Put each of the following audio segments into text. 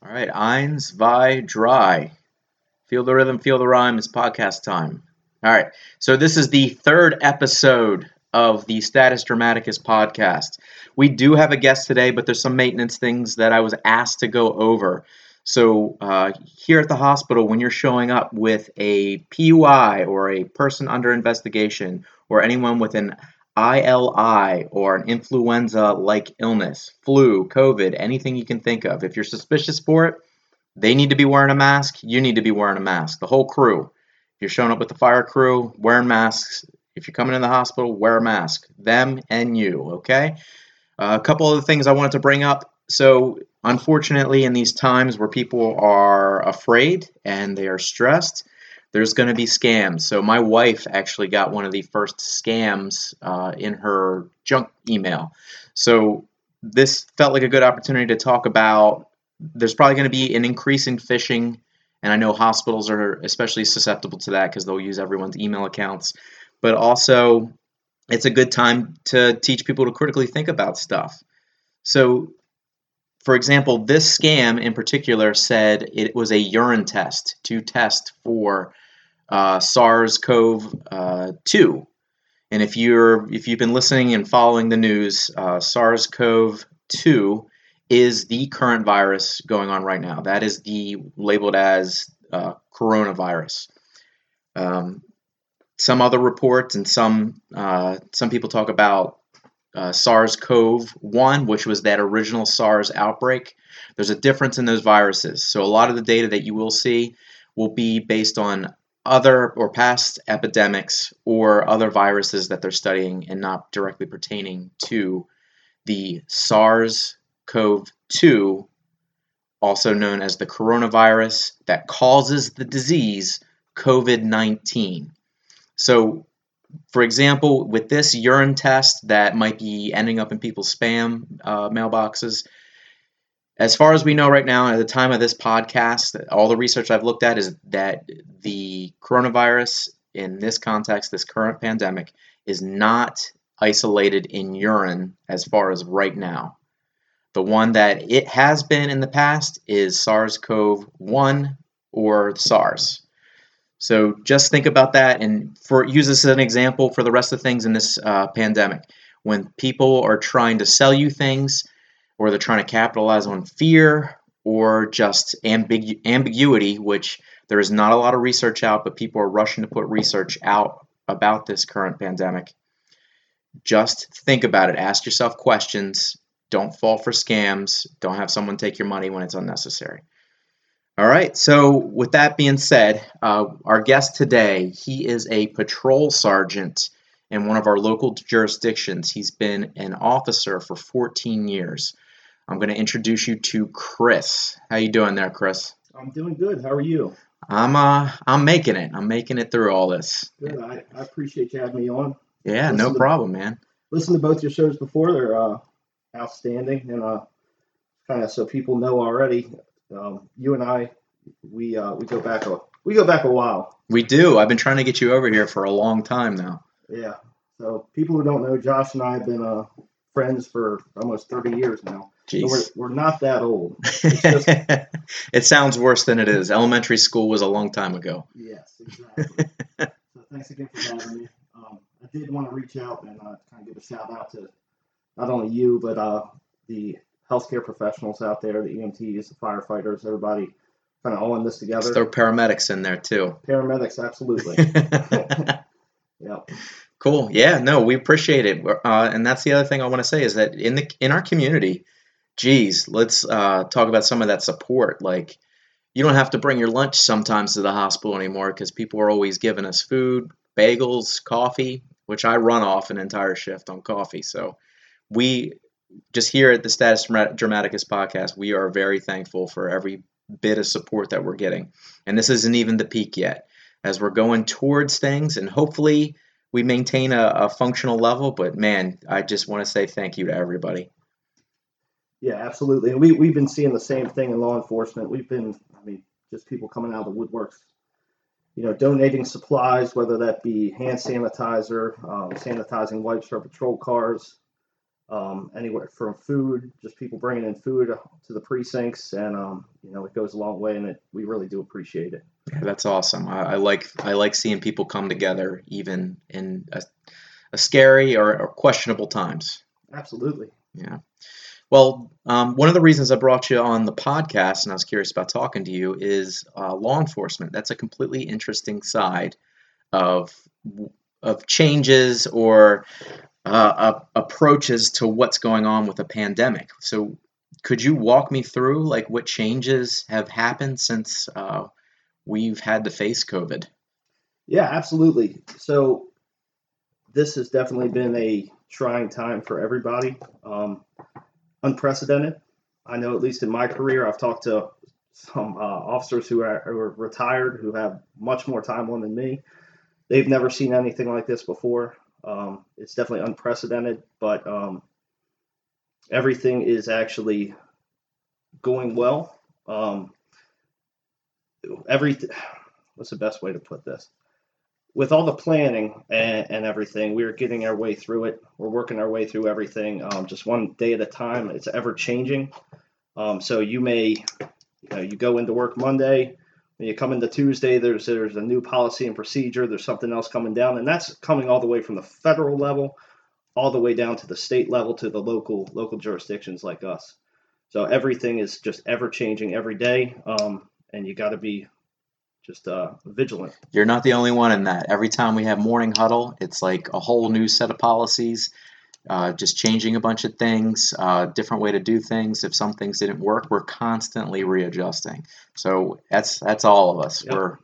All right, eins, zwei, drei. Feel the rhythm, feel the rhyme. It's podcast time. All right, so this is the third episode of the Status Dramaticus podcast. We do have a guest today, but there's some maintenance things that I was asked to go over. So uh, here at the hospital, when you're showing up with a PUI or a person under investigation or anyone with an ILI or an influenza like illness, flu, COVID, anything you can think of. If you're suspicious for it, they need to be wearing a mask. You need to be wearing a mask. The whole crew. If you're showing up with the fire crew, wearing masks. If you're coming in the hospital, wear a mask. Them and you, okay? Uh, a couple of the things I wanted to bring up. So, unfortunately, in these times where people are afraid and they are stressed, there's going to be scams. So my wife actually got one of the first scams uh, in her junk email. So this felt like a good opportunity to talk about. There's probably going to be an increase in phishing, and I know hospitals are especially susceptible to that because they'll use everyone's email accounts. But also, it's a good time to teach people to critically think about stuff. So for example, this scam in particular said it was a urine test to test for uh, SARS-CoV-2. And if you're if you've been listening and following the news, uh, SARS-CoV-2 is the current virus going on right now. That is the labeled as uh, coronavirus. Um, some other reports and some uh, some people talk about uh, SARS-CoV-1, which was that original SARS outbreak. There's a difference in those viruses. So a lot of the data that you will see will be based on other or past epidemics or other viruses that they're studying and not directly pertaining to the SARS CoV 2, also known as the coronavirus, that causes the disease COVID 19. So, for example, with this urine test that might be ending up in people's spam uh, mailboxes, as far as we know right now, at the time of this podcast, all the research I've looked at is that the coronavirus in this context, this current pandemic, is not isolated in urine as far as right now. The one that it has been in the past is SARS CoV 1 or SARS. So just think about that and for use this as an example for the rest of things in this uh, pandemic. When people are trying to sell you things, or they're trying to capitalize on fear or just ambigu- ambiguity, which there is not a lot of research out, but people are rushing to put research out about this current pandemic. Just think about it. Ask yourself questions. Don't fall for scams. Don't have someone take your money when it's unnecessary. All right. So, with that being said, uh, our guest today, he is a patrol sergeant in one of our local jurisdictions. He's been an officer for 14 years. I'm going to introduce you to Chris. How you doing there, Chris? I'm doing good. How are you? I'm uh I'm making it. I'm making it through all this. Good. I, I appreciate you having me on. Yeah, listen no to, problem, man. Listen to both your shows before. They're uh, outstanding, and uh, kind of so people know already. Um, you and I, we uh, we go back a we go back a while. We do. I've been trying to get you over here for a long time now. Yeah. So people who don't know, Josh and I have been uh, friends for almost 30 years now. Jeez. we're, we're not that old. Just... it sounds worse than it is. Elementary school was a long time ago. Yes, exactly. so thanks again for having me. Um, I did want to reach out and uh, kind of give a shout out to not only you, but uh, the healthcare professionals out there, the EMTs, the firefighters, everybody kind of all in this together. Let's throw paramedics in there too. Paramedics, absolutely. yep. Cool. Yeah. No, we appreciate it. Uh, and that's the other thing I want to say is that in the in our community, geez, let's uh, talk about some of that support. Like, you don't have to bring your lunch sometimes to the hospital anymore because people are always giving us food, bagels, coffee, which I run off an entire shift on coffee. So, we just here at the Status Dramaticus podcast, we are very thankful for every bit of support that we're getting. And this isn't even the peak yet. As we're going towards things, and hopefully we maintain a, a functional level. But man, I just want to say thank you to everybody. Yeah, absolutely. And we, we've been seeing the same thing in law enforcement. We've been, I mean, just people coming out of the woodworks, you know, donating supplies, whether that be hand sanitizer, um, sanitizing wipes for patrol cars, um, anywhere from food, just people bringing in food to the precincts, and um, you know it goes a long way, and it, we really do appreciate it. Yeah, that's awesome. I, I, like I like seeing people come together, even in a, a scary or, or, questionable times. Absolutely. Yeah. Well, um, one of the reasons I brought you on the podcast, and I was curious about talking to you, is uh, law enforcement. That's a completely interesting side of of changes or uh, approaches to what's going on with a pandemic. So, could you walk me through like what changes have happened since uh, we've had to face COVID? Yeah, absolutely. So, this has definitely been a trying time for everybody. Um, unprecedented. I know, at least in my career, I've talked to some uh, officers who are, who are retired who have much more time on than me. They've never seen anything like this before. Um, it's definitely unprecedented, but um, everything is actually going well. Um, every what's the best way to put this? With all the planning and, and, everything, we're getting our way through it. We're working our way through everything, um, just one day at a time. It's ever changing. Um, so you may, you know, you go into work Monday, when you come into Tuesday, there's there's a new policy and procedure. There's something else coming down, and that's coming all the way from the federal level, all the way down to the state level to the local local jurisdictions like us. So everything is just ever changing every day, um, and you got to be just uh, vigilant. You're not the only one in that. Every time we have morning huddle, it's like a whole new set of policies uh, just changing a bunch of things, uh, different way to do things. If some things didn't work, we're constantly readjusting. So that's that's all of us. Yep. We're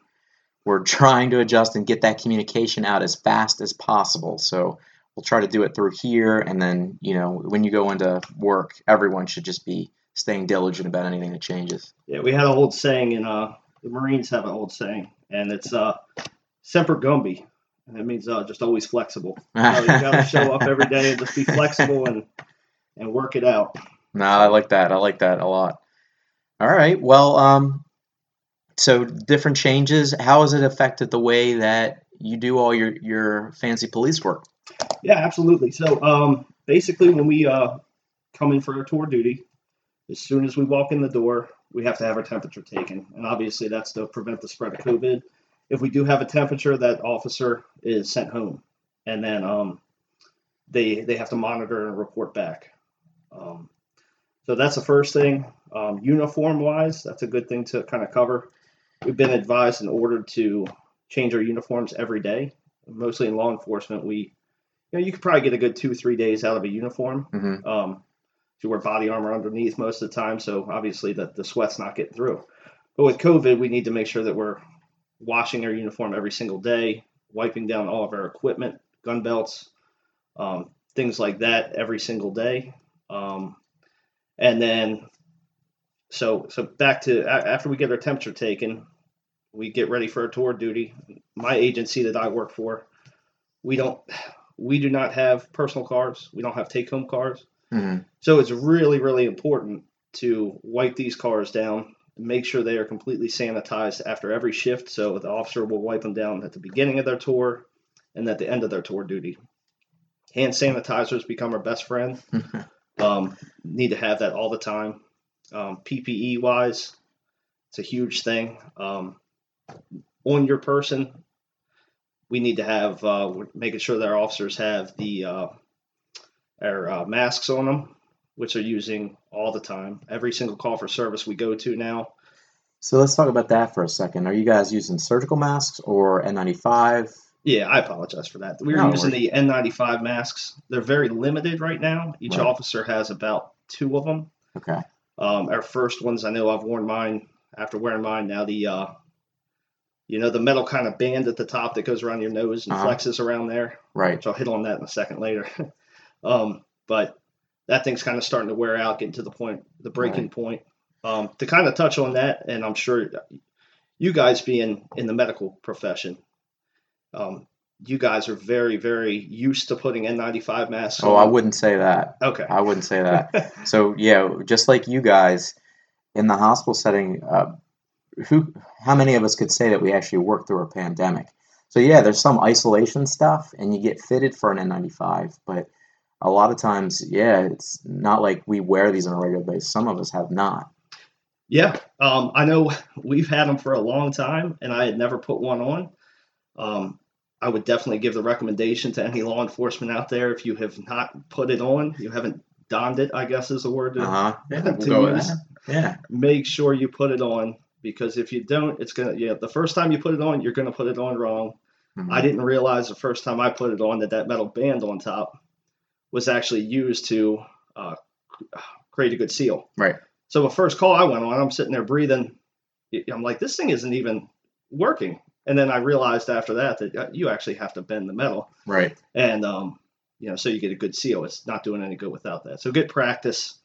we're trying to adjust and get that communication out as fast as possible. So we'll try to do it through here, and then you know when you go into work, everyone should just be staying diligent about anything that changes. Yeah, we had an old saying in uh, the Marines have an old saying, and it's uh, "Semper Gumby," and that means uh, just always flexible. You, know, you got to show up every day and just be flexible and and work it out. No, I like that. I like that a lot. All right. Well, um, so different changes. How has it affected the way that you do all your your fancy police work? Yeah, absolutely. So um, basically, when we uh, come in for our tour duty, as soon as we walk in the door, we have to have our temperature taken, and obviously that's to prevent the spread of COVID if we do have a temperature, that officer is sent home, and then um, they they have to monitor and report back. Um, so that's the first thing. Um, uniform wise, that's a good thing to kind of cover. We've been advised and ordered to change our uniforms every day. Mostly in law enforcement, we you know you could probably get a good two three days out of a uniform. Mm-hmm. Um, you wear body armor underneath most of the time, so obviously the, the sweat's not getting through. But with COVID, we need to make sure that we're washing our uniform every single day, wiping down all of our equipment, gun belts, um, things like that every single day. Um, and then, so so back to after we get our temperature taken, we get ready for our tour duty. My agency that I work for, we don't, we do not have personal cars. We don't have take home cars. Mm-hmm. So it's really really important to wipe these cars down make sure they are completely sanitized after every shift. So the officer will wipe them down at the beginning of their tour and at the end of their tour duty. Hand sanitizers become our best friend. um, need to have that all the time. Um, PPE wise, it's a huge thing. Um, on your person, we need to have uh, making sure that our officers have the uh, our uh, masks on them which they're using all the time. Every single call for service we go to now. So let's talk about that for a second. Are you guys using surgical masks or N95? Yeah, I apologize for that. We are no, using the N95 masks. They're very limited right now. Each right. officer has about two of them. Okay. Um, our first ones, I know I've worn mine after wearing mine. Now the, uh, you know, the metal kind of band at the top that goes around your nose and uh-huh. flexes around there. Right. So I'll hit on that in a second later. um, but that thing's kind of starting to wear out, getting to the point, the breaking right. point. Um, to kind of touch on that, and I'm sure you guys being in the medical profession, um, you guys are very, very used to putting N95 masks. Oh, on. I wouldn't say that. Okay, I wouldn't say that. so yeah, just like you guys in the hospital setting, uh, who, how many of us could say that we actually worked through a pandemic? So yeah, there's some isolation stuff, and you get fitted for an N95, but a lot of times, yeah, it's not like we wear these on a regular basis. Some of us have not. Yeah, um, I know we've had them for a long time, and I had never put one on. Um, I would definitely give the recommendation to any law enforcement out there if you have not put it on, you haven't donned it, I guess is the word. To, Uh huh. Yeah, we'll to with use. Yeah. Make sure you put it on because if you don't, it's gonna. Yeah, the first time you put it on, you're gonna put it on wrong. Mhm. I didn't realize the first time I put it on that that metal band on top was actually used to uh, create a good seal. Right. So the first call I went on, I'm sitting there breathing. I'm like, this thing isn't even working. And then I realized after that that uh, you actually have to bend the metal, Right. and um, you know, so you get a good seal. It's not doing any good without that. So good practice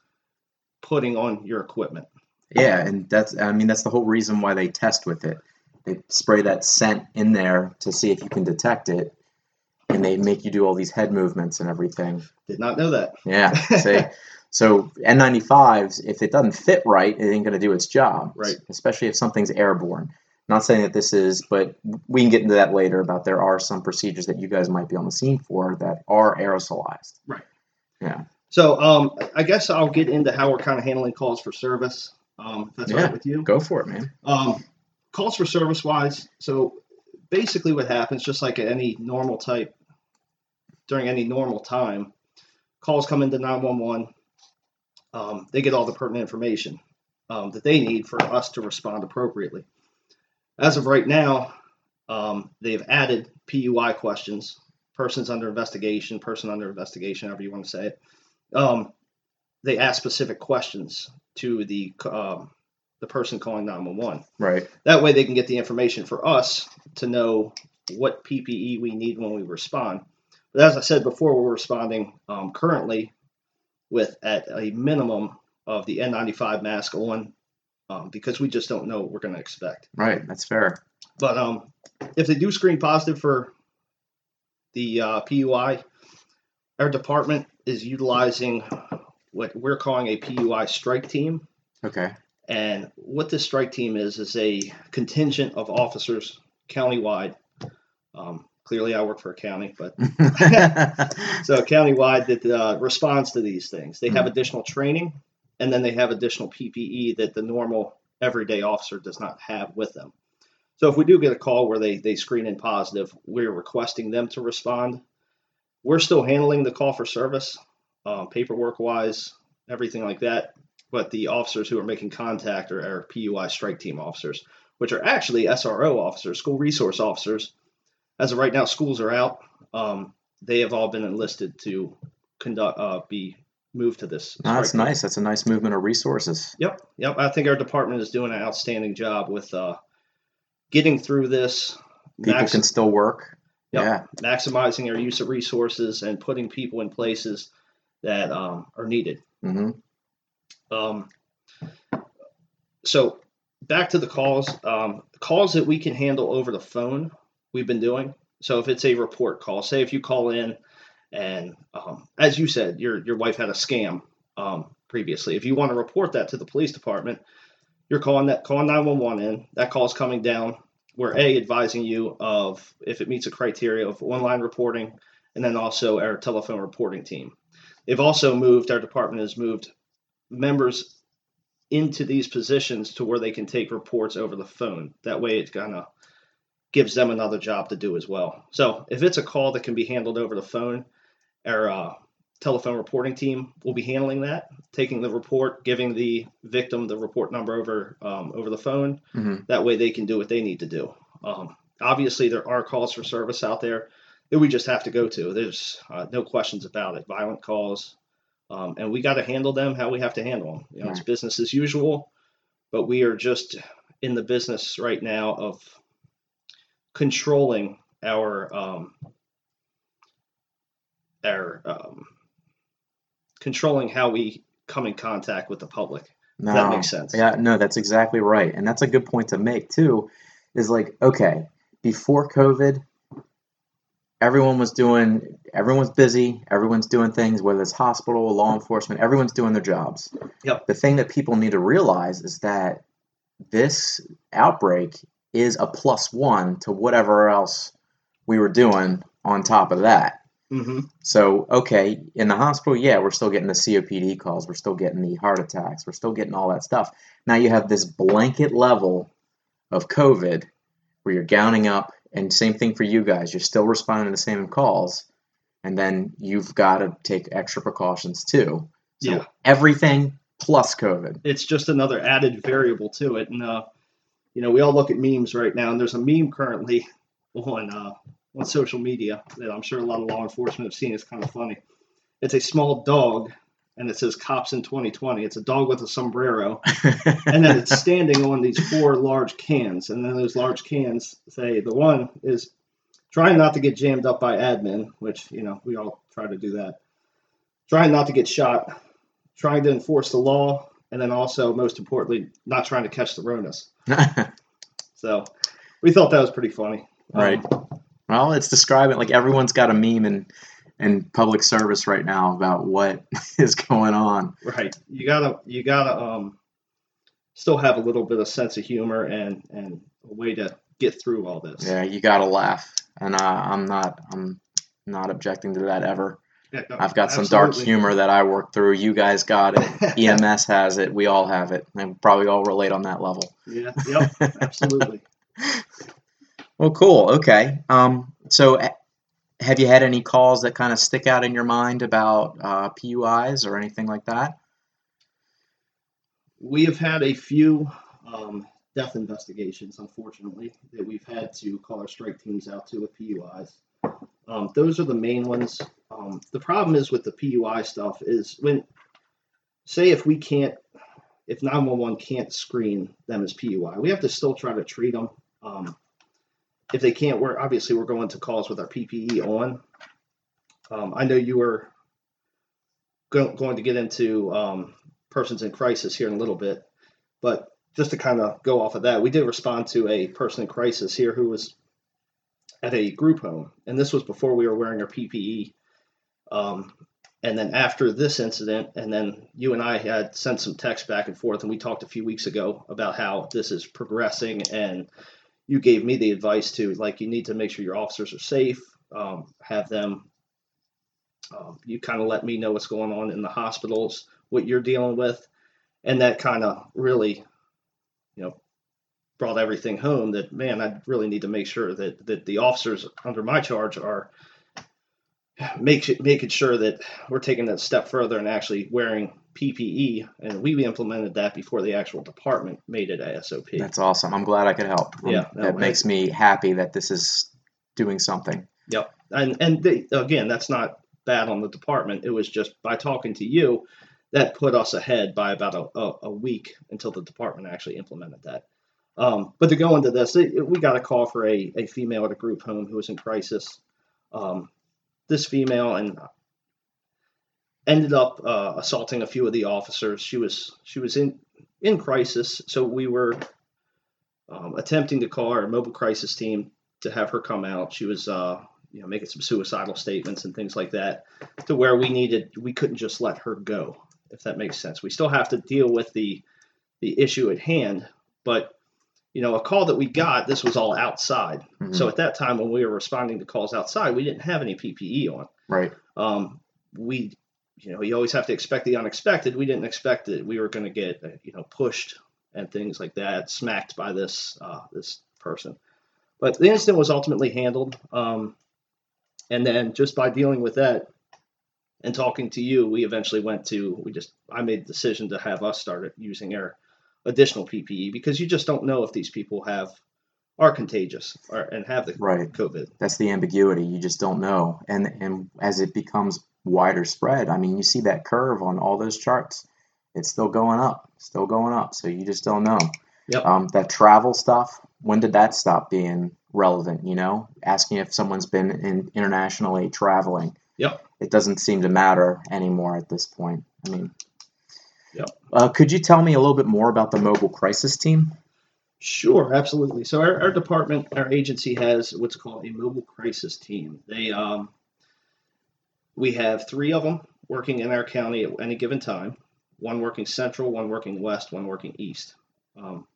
putting on your equipment. Yeah, and that's I mean that's the whole reason why they test with it. They spray that scent in there to see if you can detect it, and they make you do all these head movements and everything. Did not know that. Yeah. See, so N95s, if it doesn't fit right, it ain't going to do its job. Right. Especially if something's airborne. Not saying that this is, but we can get into that later. About there are some procedures that you guys might be on the scene for that are aerosolized. Right. Yeah. So um, I guess I'll get into how we're kind of handling calls for service. Um, if that's Yeah. right with you. Go for it, man. Um, calls for service wise. So basically, what happens, just like any normal type, during any normal time, calls come into 911. Um, they get all the pertinent information um, that they need for us to respond appropriately. As of right now, um, they've added PUI questions, persons under investigation, person under investigation, however you want to say it. Um, they ask specific questions to the um, the person calling 911. Right. That way they can get the information for us to know what PPE we need when we respond. But as I said before, we're responding um, currently with at a minimum of the N95 mask on um, because we just don't know what we're going to expect. Right. That's fair. But um, if they do screen positive for the uh, PUI, our department is utilizing what we're calling a PUI strike team. Okay. And what this strike team is is a contingent of officers countywide. Um, clearly, I work for a county, but so countywide that uh, responds to these things. They have additional training, and then they have additional PPE that the normal everyday officer does not have with them. So if we do get a call where they they screen in positive, we're requesting them to respond. We're still handling the call for service, uh, paperwork wise, everything like that. But the officers who are making contact are our PUI strike team officers, which are actually SRO officers, school resource officers. As of right now, schools are out. Um, they have all been enlisted to conduct, uh, be moved to this. No, that's strike team. nice. That's a nice movement of resources. Yep, yep. I think our department is doing an outstanding job with uh, getting through this, People max- can still work. Yep. Yeah. maximizing our use of resources and putting people in places that um, are needed. hmm Um, so back to the calls. Um, calls that we can handle over the phone, we've been doing. So if it's a report call, say if you call in and um, as you said, your your wife had a scam um, previously. If you want to report that to the police department, you're calling that calling 911 in. That call is coming down. We're a advising you of if it meets a criteria of online reporting, and then also our telephone reporting team. They've also moved. Our department has moved members into these positions to where they can take reports over the phone. That way, it kind of gives them another job to do as well. So, if it's a call that can be handled over the phone, our uh, telephone reporting team will be handling that, taking the report, giving the victim the report number over um, over the phone. hmm That way, they can do what they need to do. Um, obviously, there are calls for service out there that we just have to go to. There's uh, no questions about it. Violent calls, um, and we got to handle them how we have to handle them. You know, it's business as usual, but we are just in the business right now of controlling our um, our um, controlling how we come in contact with the public. No, that makes sense. Yeah, no, that's exactly right, and that's a good point to make too. Is like, okay, before COVID, everyone was doing, everyone's busy, everyone's doing things, whether it's hospital, law enforcement, everyone's doing their jobs. Yep. The thing that people need to realize is that this outbreak is a plus one to whatever else we were doing on top of that. Mm-hmm. So, okay, in the hospital, yeah, we're still getting the COPD calls, we're still getting the heart attacks, we're still getting all that stuff. Now you have this blanket level of COVID where you're gowning up, and same thing for you guys, you're still responding to the same calls, and then you've got to take extra precautions too. So, Yeah. everything plus COVID. It's just another added variable to it, and uh, you know, we all look at memes right now, and there's a meme currently on uh, on social media that I'm sure a lot of law enforcement have seen. It's kind of funny. It's a small dog, and it says "Cops in 2020." It's a dog with a sombrero, and then it's standing on these four large cans, and then those large cans say the one is trying not to get jammed up by admin, which you know we all try to do that. Trying not to get shot, trying to enforce the law, and then also most importantly, not trying to catch the Ronas. So we thought that was pretty funny. Um, Right. Well, it's describing like everyone's got a meme in in public service right now about what is going on. right. You gotta you gotta um still have a little bit of sense of humor and and a way to get through all this. Yeah, you gotta laugh, and uh, I'm not I'm not objecting to that ever. Yeah, no, I've got some dark humor that I work through. You guys got it. EMS has it. We all have it, and probably all relate on that level. Yeah. Yep. Absolutely. Well, cool. Okay. Um, so, eh, have you had any calls that kind of stick out in your mind about uh, PUIs or anything like that? We have had a few um, death investigations, unfortunately, that we've had to call our strike teams out to with PUIs. Um, those are the main ones. Um, the problem is with the PUI stuff is when, say, if we can't, if 911 can't screen them as PUI, we have to still try to treat them. Um, if they can't work, obviously we're going to calls with our PPE on. Um, I know you were go- going to get into um, persons in crisis here in a little bit. But just to kind of go off of that, we did respond to a person in crisis here who was at a group home, and this was before we were wearing our PPE. Um, and then after this incident, and then you and I had sent some text back and forth, and we talked a few weeks ago about how this is progressing, and you gave me the advice to like you need to make sure your officers are safe, um, have them. Um, you kind of let me know what's going on in the hospitals, what you're dealing with, and that kind of really, you know, brought everything home. That man, I really need to make sure that that the officers under my charge are make, making sure that we're taking that step further and actually wearing PPE, and we implemented that before the actual department made it ASOP. That's awesome. I'm glad I could help. Um, Yeah, no, that it- makes me happy that this is doing something. Yep. And and they, again, that's not bad on the department. It was just by talking to you that put us ahead by about a, a, a week until the department actually implemented that. Um, but to go into this, it, we got a call for a, a female at a group home who was in crisis. Um, this female and ended up uh, assaulting a few of the officers. She was she was in in crisis, so we were um, attempting to call our mobile crisis team to have her come out. She was uh, you know making some suicidal statements and things like that, to where we needed we couldn't just let her go, if that makes sense. We still have to deal with the the issue at hand, but you know a call that we got this was all outside. Mhm. So at that time when we were responding to calls outside, we didn't have any PPE on Right. um, we, you know, you always have to expect the unexpected. We didn't expect that we were going to get, uh, you know, pushed and things like that, smacked by this uh, this person. But the incident was ultimately handled, um, and then just by dealing with that and talking to you, we eventually went to. We just I made the decision to have us start using our additional PPE because you just don't know if these people have are contagious or, and have the Right. COVID. That's the ambiguity. You just don't know. And and as it becomes wider spread, I mean, you see that curve on all those charts. It's still going up, still going up. So you just don't know. Yep. Um, that travel stuff. When did that stop being relevant? You know, asking if someone's been in internationally traveling. Yep. It doesn't seem to matter anymore at this point. I mean. Yep. Uh, could you tell me a little bit more about the mobile crisis team? Sure, absolutely. So our, our department, our agency has what's called a mobile crisis team. They um, we have three of them working in our county at any given time. One working central, one working west, one working east. Um,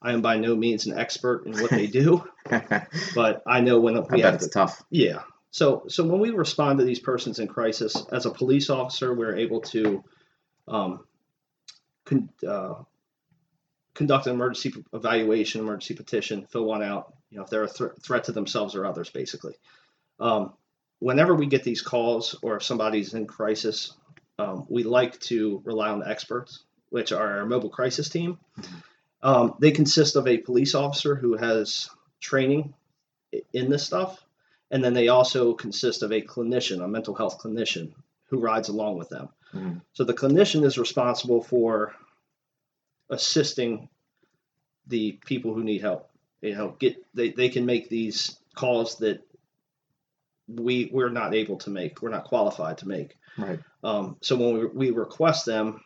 I am by no means an expert in what they do, but I know when we bet have it's to, tough. yeah, So, so when we respond to these persons in crisis, as a police officer, we're able to um, con- uh, conduct an emergency evaluation, emergency petition, fill one out. You know, if they're a th- threat to themselves or others, basically. Um, whenever we get these calls, or if somebody's in crisis, um, we like to rely on the experts, which are our mobile crisis team. Um, they consist of a police officer who has training in this stuff, and then they also consist of a clinician, a mental health clinician, who rides along with them. Mhm. So the clinician is responsible for assisting the people who need help. You know, get they, they can make these calls that we we're not able to make. We're not qualified to make. Right. Um, so when we, we request them,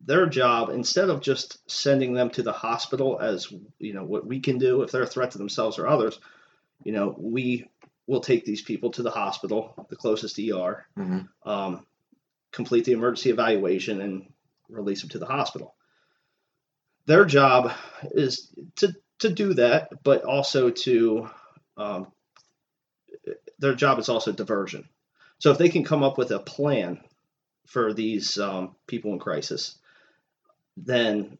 their job instead of just sending them to the hospital as you know what we can do if they're a threat to themselves or others, you know we will take these people to the hospital, the closest ER, hmm um, complete the emergency evaluation, and release them to the hospital. Their job is to to do that, but also to um, their job is also diversion. So if they can come up with a plan for these um, people in crisis, then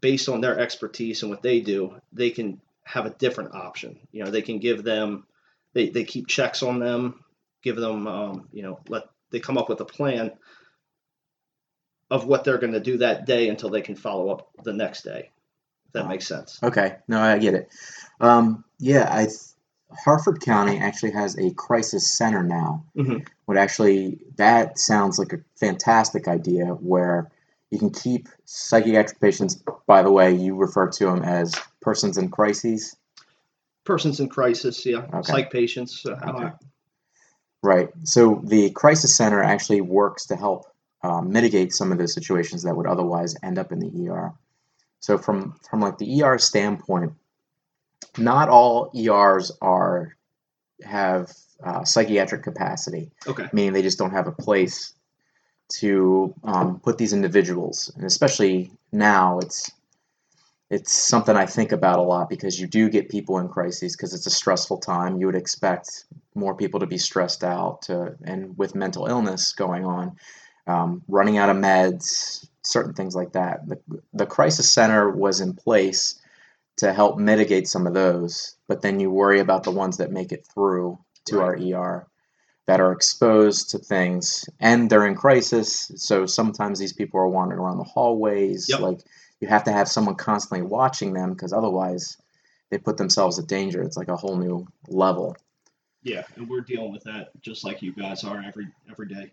based on their expertise and what they do, they can have a different option. You know, they can give them, they, they keep checks on them, give them, um, you know, let they come up with a plan of what they're going to do that day until they can follow up the next day. If that Wow. makes sense. Okay, no, I get it. Um, yeah, I th- Harford County actually has a crisis center now. Mhm. Would actually that sounds like a fantastic idea where you can keep psychiatric patients. By the way, you refer to them as persons in crises, Persons in crisis, yeah, Okay. psych patients. Uh, Okay. Right? So the crisis center actually works to help uh, mitigate some of the situations that would otherwise end up in the ER. So from from like the ER standpoint, not all ERs are have uh, psychiatric capacity, Okay. meaning they just don't have a place to um, put these individuals, and especially now, it's it's something I think about a lot because you do get people in crises because it's a stressful time. You would expect more people to be stressed out, to, and with mental illness going on, um, running out of meds, certain things like that. The, the crisis center was in place to help mitigate some of those, but then you worry about the ones that make it through to our ER that are exposed to things and they're in crisis. So sometimes these people are wandering around the hallways. Yep. Like you have to have someone constantly watching them because otherwise they put themselves at danger. It's like a whole new level. Yeah, and we're dealing with that just like you guys are every every day.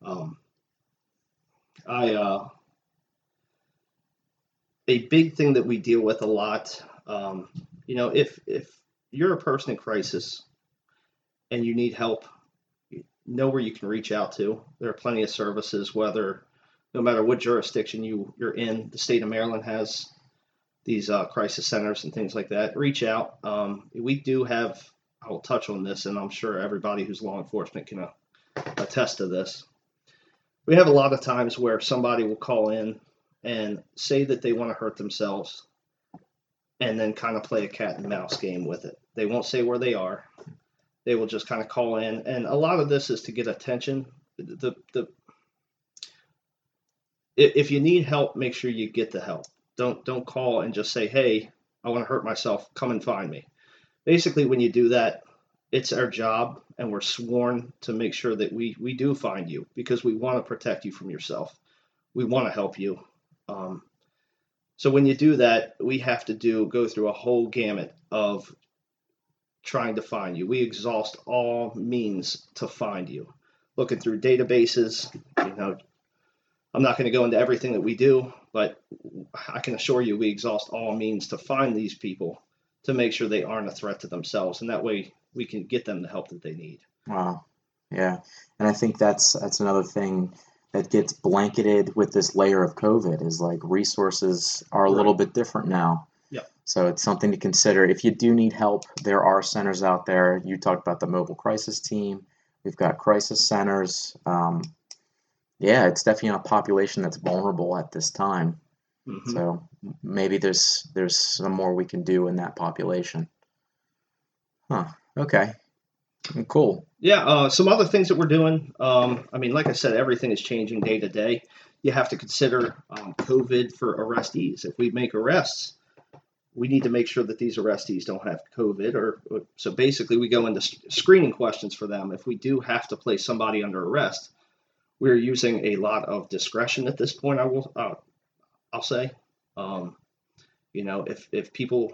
Um, I uh, a big thing that we deal with a lot. Um, you know, if if you're a person in crisis and you need help, know where you can reach out to. There are plenty of services, whether no matter what jurisdiction you you're in. The state of Maryland has these uh, crisis centers and things like that. Reach out. Um, we do have. I will touch on this, and I'm sure everybody who's law enforcement can uh, attest to this. We have a lot of times where somebody will call in and say that they want to hurt themselves, and then kind of play a cat and mouse game with it. They won't say where they are. They will just kind of call in, and a lot of this is to get attention. The the if you need help, make sure you get the help. Don't don't call and just say, "Hey, I want to hurt myself. Come and find me." Basically, when you do that, it's our job, and we're sworn to make sure that we we do find you because we want to protect you from yourself. We want to help you. Um, so when you do that, we have to do go through a whole gamut of trying to find you. We exhaust all means to find you. Looking through databases, you know, I'm not going to go into everything that we do, but I can assure you we exhaust all means to find these people to make sure they aren't a threat to themselves, and that way we can get them the help that they need. Wow. Yeah. And I think that's that's another thing that gets blanketed with this layer of COVID is like resources are a little bit different now. Yep. So it's something to consider. If you do need help, there are centers out there. You talked about the mobile crisis team. We've got crisis centers. Um, yeah, it's definitely a population that's vulnerable at this time. Mhm. So maybe there's there's some more we can do in that population. Huh. Okay. Cool. Yeah, uh, some other things that we're doing. Um, I mean, like I said, everything is changing day to day. You have to consider um, COVID for arrestees. If we make arrests, we need to make sure that these arrestees don't have COVID. Or, or so basically, we go into screening questions for them. If we do have to place somebody under arrest, we're using a lot of discretion at this point. I will, uh, I'll say, um, you know, if if people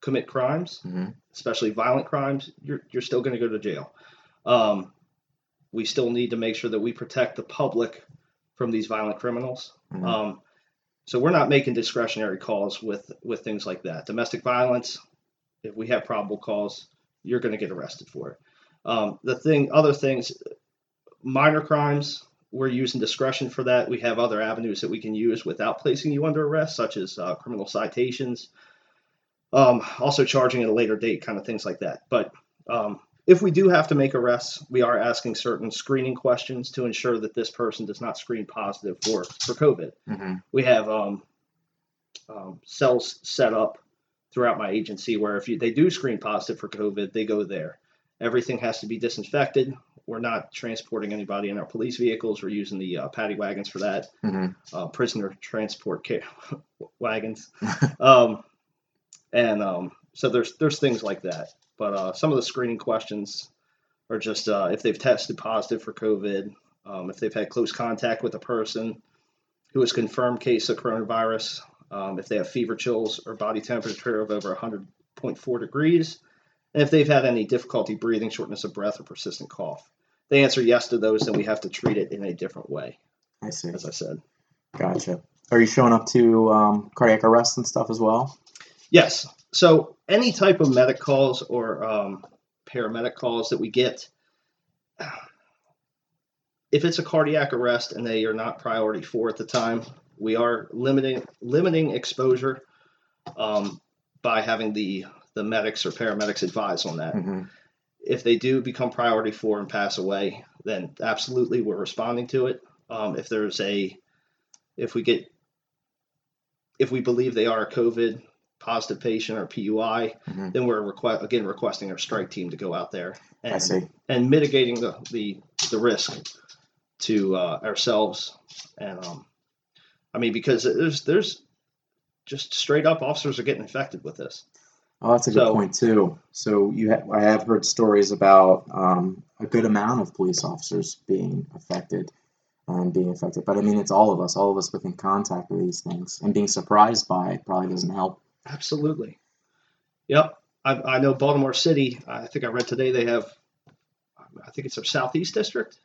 commit crimes, hmm especially violent crimes, you're you're still going to go to jail. Um, we still need to make sure that we protect the public from these violent criminals. Mhm. Um, so we're not making discretionary calls with with things like that. Domestic violence, if we have probable cause, you're going to get arrested for it. Um, the thing, other things, minor crimes, we're using discretion for that. We have other avenues that we can use without placing you under arrest, such as uh, criminal citations, um, also charging at a later date, kind of things like that. But um, if we do have to make arrests, we are asking certain screening questions to ensure that this person does not screen positive for for COVID hmm we have um, um, cells set up throughout my agency where if you, they do screen positive for COVID, they go there. Everything has to be disinfected. We're not transporting anybody in our police vehicles. We're using the uh, paddy wagons for that, hmm uh, prisoner transport ca- wagons, um, and um, so there's there's things like that. But uh, some of the screening questions are just uh, if they've tested positive for COVID, um, if they've had close contact with a person who is confirmed case of coronavirus, um, if they have fever chills or body temperature of over 100.4 degrees, and if they've had any difficulty breathing, shortness of breath, or persistent cough. They answer yes to those, then we have to treat it in a different way, I see. as I said. Gotcha. Are you showing up to um, cardiac arrest and stuff as well? Yes. So any type of medic calls or um, paramedic calls that we get, if it's a cardiac arrest and they are not priority four at the time, we are limiting limiting exposure um, by having the the medics or paramedics advise on that. hmm If they do become priority four and pass away, then absolutely we're responding to it. Um, if there's a, if we get, if we believe they are a COVID positive patient or PUI, hmm then we're request again requesting our strike team to go out there and and mitigating the the, the risk to uh, ourselves and um, I mean because there's there's just straight up officers are getting infected with this. Oh, that's a good So- point too. So you, ha- I have heard stories about um, a good amount of police officers being affected, um, being affected. But I mean, it's all of us, all of us within contact with these things, and being surprised by it probably doesn't help. Absolutely. Yep. I, I know Baltimore City. I think I read today they have. I think it's their southeast district.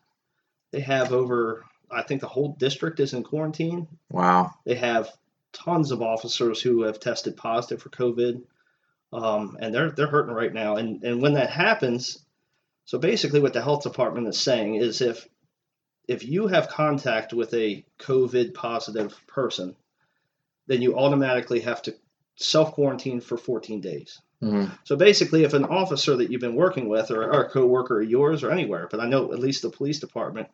They have over. I think the whole district is in quarantine. Wow. They have tons of officers who have tested positive for COVID, um, and they're they're hurting right now. And and when that happens, so basically what the health department is saying is if if you have contact with a COVID positive person, then you automatically have to self quarantine for 14 days. hmm So basically, if an officer that you've been working with, or, or a coworker of yours, or anywhere, but I know at least the police department,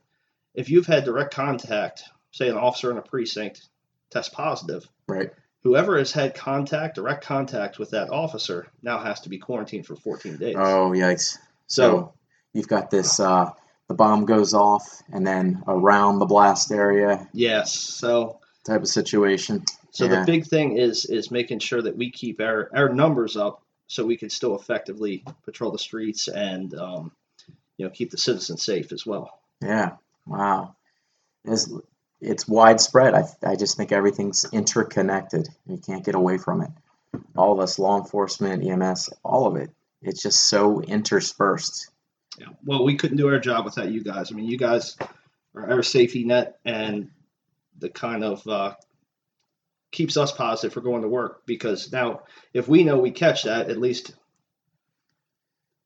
if you've had direct contact, say an officer in a precinct test positive, Right. Whoever has had contact, direct contact with that officer, now has to be quarantined for 14 days. Oh, yikes. So- So you've got this. Uh, the bomb goes off, and then around the blast area Yes. So type of situation. so Yeah. the big thing is is making sure that we keep our our numbers up so we can still effectively patrol the streets and um, you know keep the citizens safe as well. Yeah. Wow. It's, it's widespread. I, I just think everything's interconnected. You can't get away from it. All of us, law enforcement, EMS, all of it. It's just so interspersed. Yeah. Well, we couldn't do our job without you guys. I mean, you guys are our safety net and the kind of uh, keeps us positive for going to work because now if we know we catch that, at least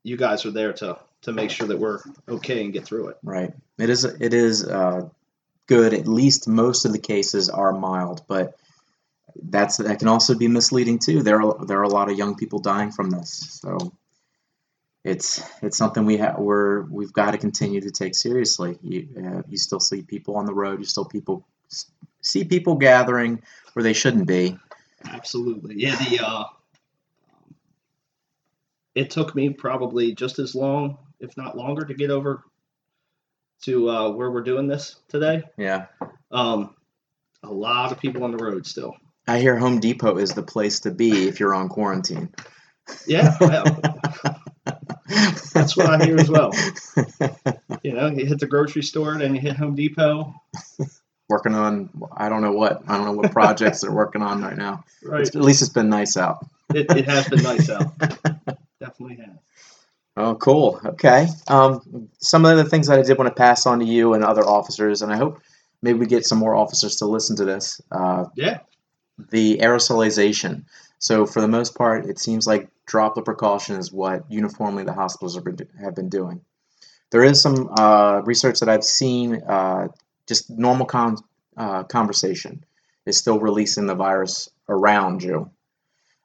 you guys are there to to make sure that we're okay and get through it. Right. It is. It is uh, good. At least most of the cases are mild, but that's that can also be misleading too. There are there are a lot of young people dying from this, so it's it's something we have we're we've got to continue to take seriously. You uh, you still see people on the road. You still people see people gathering where they shouldn't be. Absolutely. Yeah, the uh, it took me probably just as long if not longer, to get over to uh, where we're doing this today. Yeah. Um, a lot of people on the road still. I hear Home Depot is the place to be if you're on quarantine. Yeah, that's what I hear as well. You know, you hit the grocery store, and then you hit Home Depot. working on I don't know what I don't know what projects they're working on right now. Right. It's- at least it's been nice out. It, it has been nice out. Definitely has. Oh, cool. Okay. Um, some of the things that I did want to pass on to you and other officers, and I hope maybe we get some more officers to listen to this. Uh, Yeah. the aerosolization. So for the most part, it seems like droplet precaution is what uniformly the hospitals have been, have been doing. There is some uh, research that I've seen. Uh, just normal con- uh, conversation is still releasing the virus around you,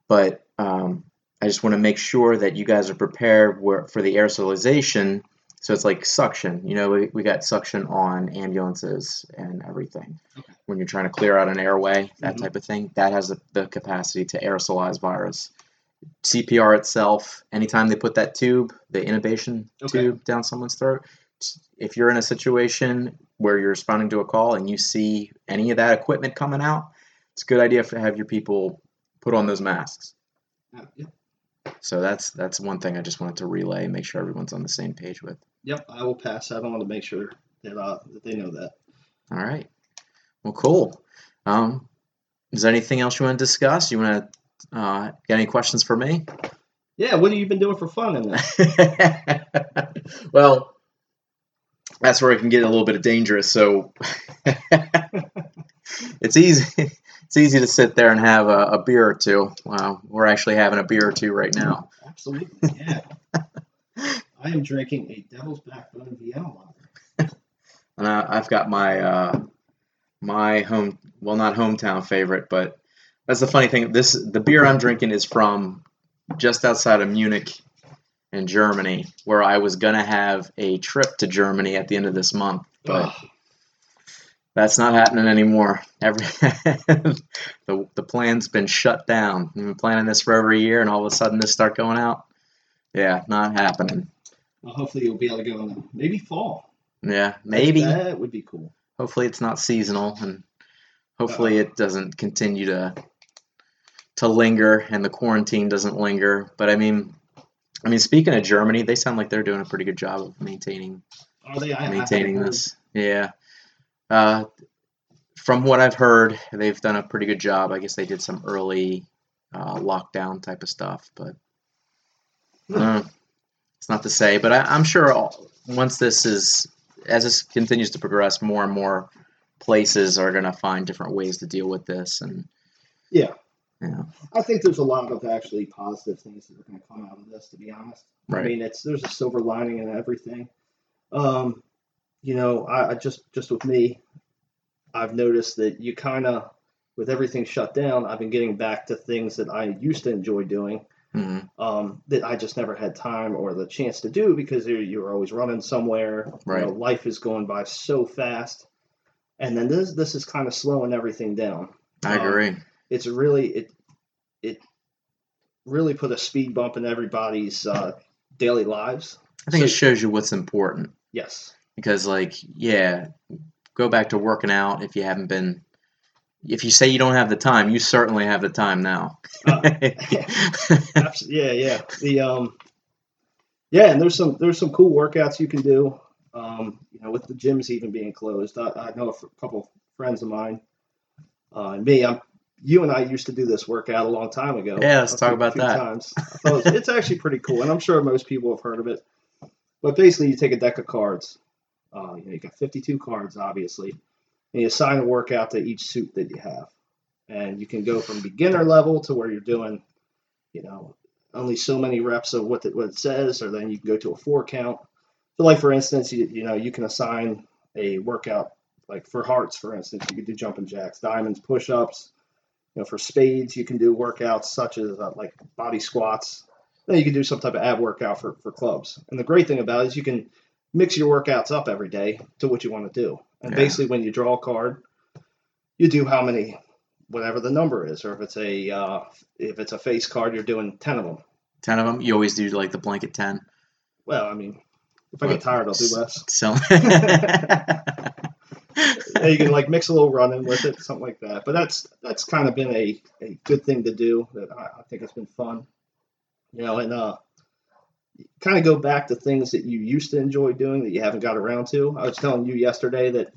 but um, I just want to make sure that you guys are prepared for the aerosolization. So it's like suction. You know, we, we got suction on ambulances and everything. Okay. When you're trying to clear out an airway, that Mhm. type of thing, that has the, the capacity to aerosolize virus. CPR itself, anytime they put that tube, the intubation Okay. tube down someone's throat, if you're in a situation where you're responding to a call and you see any of that equipment coming out, it's a good idea to have your people put on those masks. Yep. So that's that's one thing I just wanted to relay and make sure everyone's on the same page with. Yep. I will pass that on to make sure that uh, that they know that. All right. Well, cool. Um, is there anything else you want to discuss? You want to uh, got any questions for me? Yeah. What have you been doing for fun in that? well, that's where it can get a little bit of dangerous. So it's easy. It's easy to sit there and have a, a beer or two. Wow, we're actually having a beer or two right now. Absolutely. Yeah. I am drinking a Devil's Backbone Vienna lager. And I, I've got my uh, my home, well, not hometown favorite, but that's the funny thing. This the beer I'm drinking is from just outside of Munich, in Germany, where I was gonna have a trip to Germany at the end of this month, but Ugh. that's not happening anymore. Every the the plan's been shut down. We've been planning this for over a year, and all of a sudden this start going out. Yeah, not happening. well, hopefully you'll be able to go in the, maybe fall. Yeah, maybe. That would be cool. hopefully it's not seasonal and hopefully it doesn't continue to to linger and the quarantine doesn't linger but i mean i mean speaking of germany they sound like they're doing a pretty good job of maintaining Are they? I, I maintaining haven't this. Yeah. Uh, from what i've heard they've done a pretty good job. I guess they did some early uh, lockdown type of stuff but uh, it's not to say but I, i'm sure all, once this is as this continues to progress more and more places are going to find different ways to deal with this and Yeah. Yeah I think there's a lot of actually positive things that are going to come out of this. To be honest, I mean, it's there's a silver lining in everything. Um, you know, I, I just just with me, I've noticed that you kind of, with everything shut down, I've been getting back to things that I used to enjoy doing. Mhm. Um, that I just never had time or the chance to do because you're, you're always running somewhere. You know, Right. life is going by so fast, and then this this is kind of slowing everything down i Um, agree it's really it it really put a speed bump in everybody's uh, daily lives. i think it shows you what's important Yes. because like yeah go back to working out if you haven't been if you say you don't have the time you certainly have the time now Uh, yeah, yeah. The um, yeah, and there's some there's some cool workouts you can do. Um, you know, with the gyms even being closed, I, I know a f- couple friends of mine, uh, and me. I'm you and I used to do this workout a long time ago. Yeah, let's talk few- about few that. Times. I thought it was- it's actually pretty cool, and I'm sure most people have heard of it. But basically, you take a deck of cards. Uh, you know, you got 52 cards, obviously, and you assign a workout to each suit that you have, and you can go from beginner level to where you're doing, you know, only so many reps of what it, what it says, or then you can go to a four count. So, like for instance, you you know you can assign a workout like for hearts, for instance, you could do jumping jacks, diamonds, push-ups. You know, for spades, you can do workouts such as uh, like body squats. Then you can do some type of ab workout for, for clubs. And the great thing about it is you can mix your workouts up every day to what you want to do. And Yeah. basically, when you draw a card, you do how many, whatever the number is, or if it's a uh, if it's a face card, you're doing ten of them. 10 of them you always do like the blanket 10 Well, I mean, If I get tired, I'll do less. So. Yeah, you can like mix a little running with it, something like that. But that's that's kind of been a, a good thing to do. That I, I think it's been fun. You know, and uh, kind of go back to things that you used to enjoy doing that you haven't got around to. I was telling you yesterday that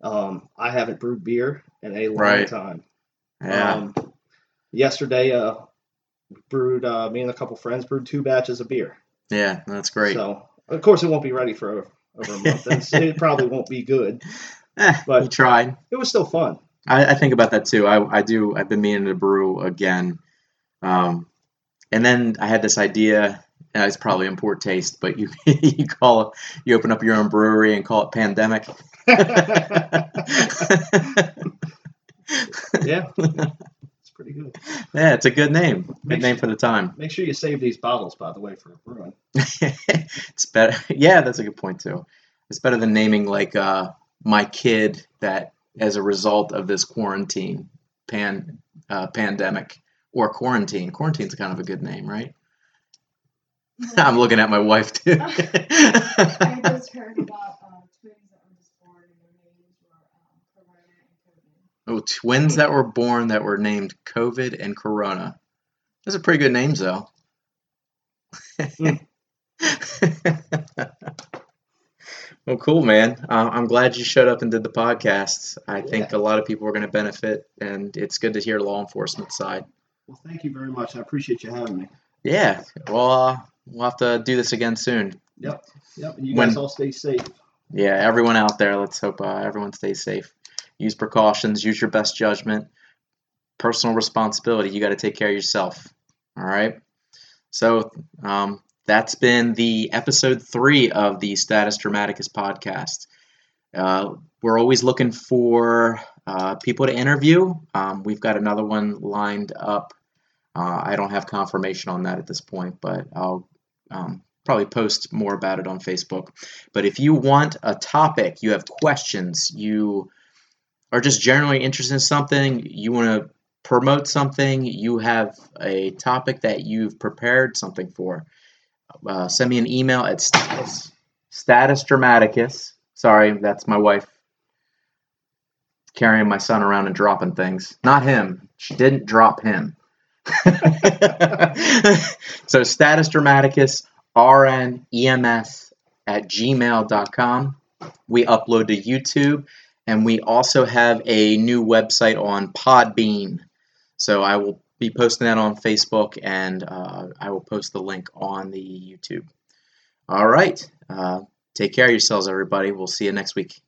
um, I haven't brewed beer in a long Right. time. yeah. Um, yesterday, uh, brewed uh, me and a couple friends brewed two batches of beer. yeah. That's great. So of course it won't be ready for over a month. it probably won't be good. Eh, but- you tried. It was still fun. I, I think about that too. I, I do. I've been meaning to brew again, um, and then I had this idea. And it's probably in poor taste, but you you call it, you open up your own brewery and call it Pandemic. yeah, it's pretty good. yeah, it's a good name. Good name you- for the time. Make sure you save these bottles, by the way, for brewing. it's better. Yeah, that's a good point too. It's better than naming like uh, my kid that as a result of this quarantine pan uh, pandemic or quarantine. Quarantine's kind of a good name, right? I'm looking at my wife too. I just heard about uh, twins that were just born and their names were um, Corona and COVID. oh, twins that were born that were named COVID and Corona. Those are pretty good names, though. well, cool, man. Uh, I'm glad you showed up and did the podcast. I think a lot of people are going to benefit, and it's good to hear the law enforcement side. Well, thank you very much. I appreciate you having me. Yeah, well, uh, we'll have to do this again soon. Yep, and you When- guys all stay safe. Yeah, everyone out there, let's hope uh, everyone stays safe. Use precautions, use your best judgment. Personal responsibility, you got to take care of yourself. All right. So um, that's been the episode three of the Status Dramaticus podcast. Uh, we're always looking for uh, people to interview. Um, we've got another one lined up. Uh, I don't have confirmation on that at this point, but I'll um, probably post more about it on Facebook. But if you want a topic, you have questions, you are just generally interested in something, you want to promote something, you have a topic that you've prepared something for, uh, send me an email at status, status dramaticus. Sorry, that's my wife carrying my son around and dropping things. Not him. She didn't drop him. so status dramaticus rnems at gmail.com. We upload to YouTube, and we also have a new website on Podbean. So I will be posting that on Facebook, and uh, I will post the link on the YouTube. All right. Uh, take care of yourselves, everybody. We'll see you next week.